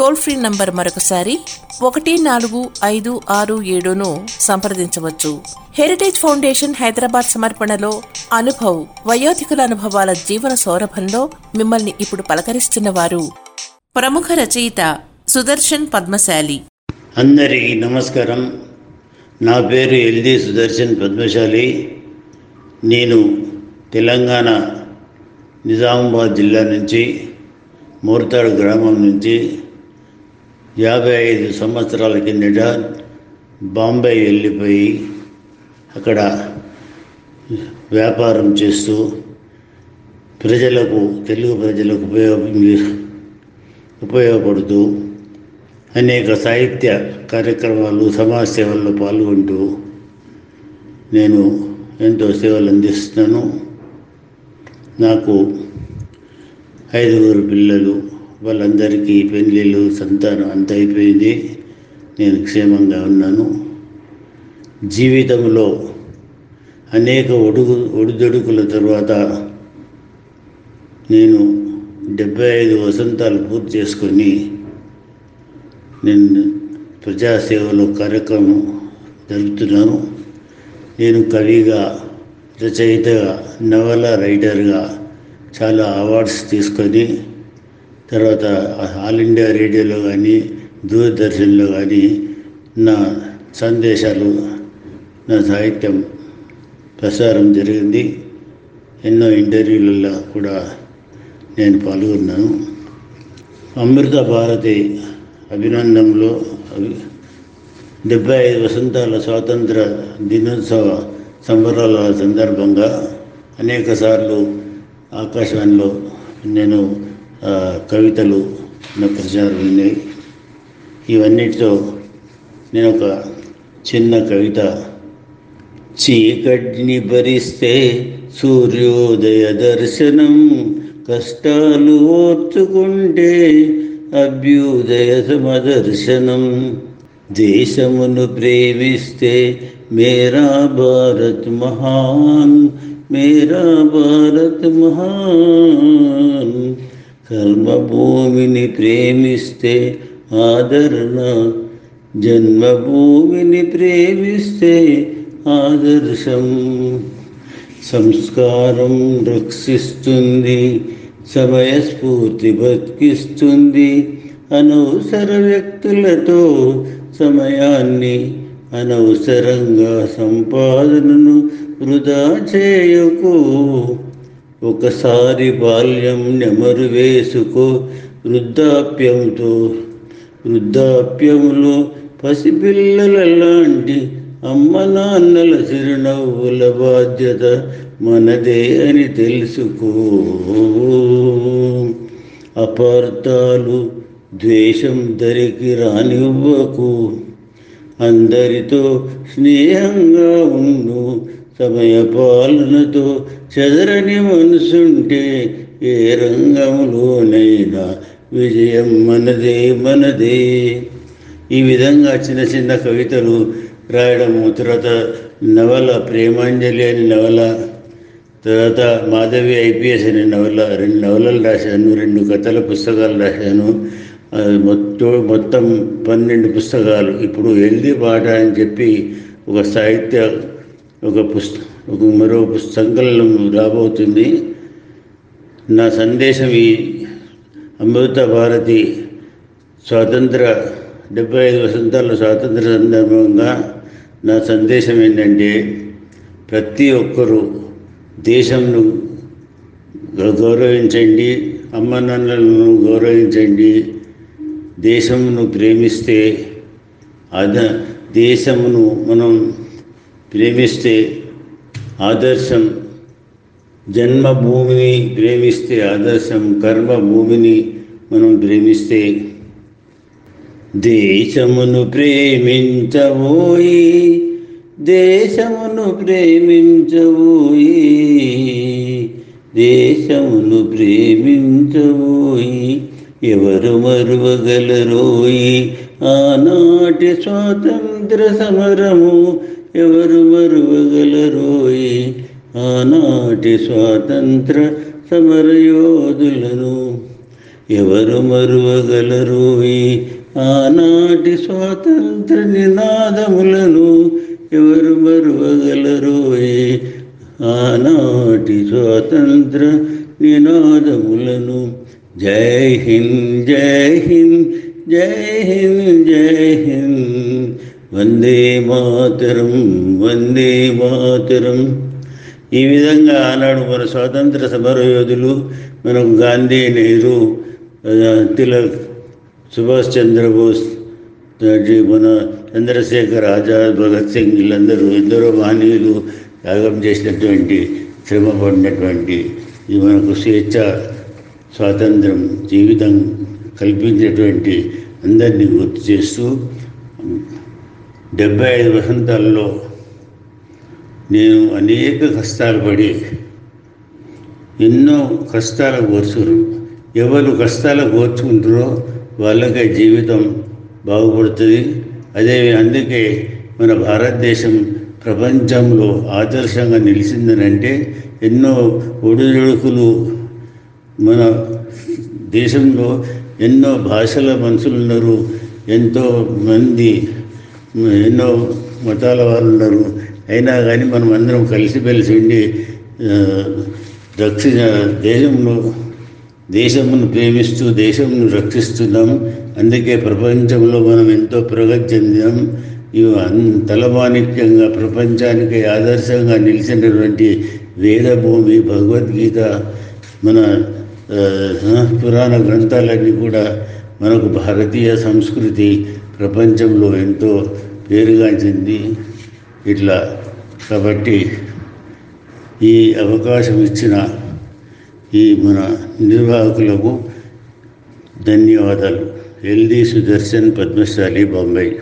Toll free number మరొకసారి ఒకటి నాలుగు ఐదు ఆరు ఏడును సంప్రదించవచ్చు. హెరిటేజ్ ఫౌండేషన్ హైదరాబాద్ సమర్పణలో అనుభవ్ వయోధికుల అనుభవాల జీవన సౌరభంలో మిమ్మల్ని ఇప్పుడు పలకరిస్తున్న వారు ప్రముఖ రచయిత సుదర్శన్ పద్మశాలి. అందరికీ నమస్కారం. నా పేరు ఎల్ది సుదర్శన్ పద్మశాలి. నేను తెలంగాణ నిజామాబాద్ జిల్లా నుంచి మోర్తాడు గ్రామం నుంచి యాభై ఐదు సంవత్సరాల కిందట బాంబే వెళ్ళిపోయి అక్కడ వ్యాపారం చేస్తూ ప్రజలకు తెలుగు ప్రజలకు ఉపయోగ ఉపయోగపడుతూ అనేక సాహిత్య కార్యక్రమాలు సమాజ సేవల్లో పాల్గొంటూ నేను ఎంతో సేవలు అందిస్తున్నాను. నాకు ఐదుగురు పిల్లలు వాళ్ళందరికీ పెళ్ళిళ్ళు సంతానం అంత అయిపోయింది. నేను క్షేమంగా ఉన్నాను. జీవితంలో అనేక ఒడుగు ఒడిదొడుకుల తర్వాత నేను డెబ్బై ఐదు వసంతాలు పూర్తి చేసుకొని నేను ప్రజాసేవలో కార్యక్రమం జరుపుతున్నాను. నేను కవిగా రచయితగా నవల రైటర్గా చాలా అవార్డ్స్ తీసుకొని తర్వాత ఆల్ ఇండియా రేడియోలో కానీ దూరదర్శన్లో కానీ నా సందేశాలు నా సాహిత్యం ప్రసారం జరిగింది. ఎన్నో ఇంటర్వ్యూలలో కూడా నేను పాల్గొన్నాను. అమృత భారతి అభినందనలో డెబ్బై ఐదు వసంతాల స్వాతంత్ర దినోత్సవ సంబరాల సందర్భంగా అనేకసార్లు ఆకాశవాణిలో నేను కవితలు నా ప్రచారం ఉన్నాయి. ఇవన్నిటితో నేను ఒక చిన్న కవిత. చీకటిని భరిస్తే సూర్యోదయ దర్శనం కష్టాలు ఓర్చుకుంటే అభ్యుదయ సమదర్శనం. దేశమును ప్రేమిస్తే మేరా భారత్ మహాన్ మేరా భారత్ మహాన్. కర్మభూమిని ప్రేమిస్తే ఆదరణ జన్మభూమిని ప్రేమిస్తే ఆదర్శం. సంస్కారం రక్షిస్తుంది సమయస్ఫూర్తి బతికిస్తుంది. అనవసర వ్యక్తులతో సమయాన్ని అనవసరంగా సంపాదనను వృధా చేయకు. ఒకసారి బాల్యం నెమరు వేసుకో వృద్ధాప్యంతో వృద్ధాప్యంలో పసిపిల్లల లాంటి అమ్మ నాన్నల చిరునవ్వుల బాధ్యత మనదే అని తెలుసుకో. అపార్థాలు ద్వేషం దరికి రానివ్వకు. అందరితో స్నేహంగా ఉండు సమయ పాలనతో చెదరని మనసుంటే ఏ రంగంలోనైనా విజయం మనదే మనదే. ఈ విధంగా చిన్న చిన్న కవితలు రాయడము తర్వాత నవల ప్రేమాంజలి అని నవల తర్వాత మాధవి ఐపీఎస్ అనే నవల రెండు నవలలు రాశాను రెండు కథల పుస్తకాలు రాశాను. మొత్తం మొత్తం పన్నెండు పుస్తకాలు. ఇప్పుడు హెల్దీ పాట అని చెప్పి ఒక సాహిత్య ఒక పుస్త ఒక మరో సంకలనం రాబోతుంది. నా సందేశం ఈ. అమృత భారతి స్వాతంత్ర డెబ్బై ఐదు వసంతాల స్వాతంత్ర సందర్భంగా నా సందేశం ఏంటంటే ప్రతి ఒక్కరూ దేశంను గౌరవించండి అమ్మ నాన్నలను గౌరవించండి దేశమును ప్రేమిస్తే అద దేశమును మనం ప్రేమిస్తే ఆదర్శం జన్మభూమిని ప్రేమిస్తే ఆదర్శం కర్మభూమిని మనం ప్రేమిస్తే దేశమును ప్రేమించబోయి దేశమును ప్రేమించబోయి దేశమును ప్రేమించబోయి ఎవరు మరువగలరోయి? ఆనాటి స్వాతంత్ర సమరము ఎవరు మరువగలరోయి? ఆనాటి స్వాతంత్ర సమరయోధులను ఎవరు మరువగలరోయి? ఆనాటి స్వాతంత్ర నినాదములను ఎవరు వందే మాతరం వందే మాతరం. ఈ విధంగా ఆనాడు మన స్వాతంత్ర సమరయోధులు మనకు గాంధీ నెహ్రూ తిలక్ సుభాష్ చంద్రబోస్ మన చంద్రశేఖర్ ఆజాద్ భగత్ సింగ్ వీళ్ళందరూ ఎందరో మహనీయులు త్యాగం చేసినటువంటి శ్రమ పడినటువంటి ఇది మనకు స్వేచ్ఛ స్వాతంత్రం జీవితం కల్పించినటువంటి అందరినీ గుర్తు చేస్తూ డెబ్బై ఐదు వసంతాల్లో నేను అనేక కష్టాలు పడి ఎన్నో కష్టాల కోర్చురు ఎవరు కష్టాలు కోర్చుకుంటారో వాళ్ళకే జీవితం బాగుపడుతుంది. అదే అందుకే మన భారతదేశం ప్రపంచంలో ఆదర్శంగా నిలిచిందనంటే ఎన్నో ఒడిదుడుకులు మన దేశంలో ఎన్నో భాషల మనుషులు ఉన్నారు ఎంతో మంది ఎన్నో మతాల వారు ఉన్నారు అయినా కానీ మనం అందరం కలిసిమెలిసి ఉండి రక్షి దేశంలో దేశమును ప్రేమిస్తూ దేశమును రక్షిస్తున్నాము. అందుకే ప్రపంచంలో మనం ఎంతో ప్రగతి చెందాం. ఇవి తలమాణిక్యంగా ప్రపంచానికి ఆదర్శంగా నిలిచినటువంటి వేదభూమి భగవద్గీత మన పురాణ గ్రంథాలన్నీ కూడా మనకు భారతీయ సంస్కృతి ప్రపంచంలో ఎంతో పేరుగాంచింది ఇట్లా కాబట్టి ఈ అవకాశం ఇచ్చిన ఈ మన నిర్వాహకులకు ధన్యవాదాలు. ఎల్డి సుదర్శన్ పద్మశాలి బొంబాయి.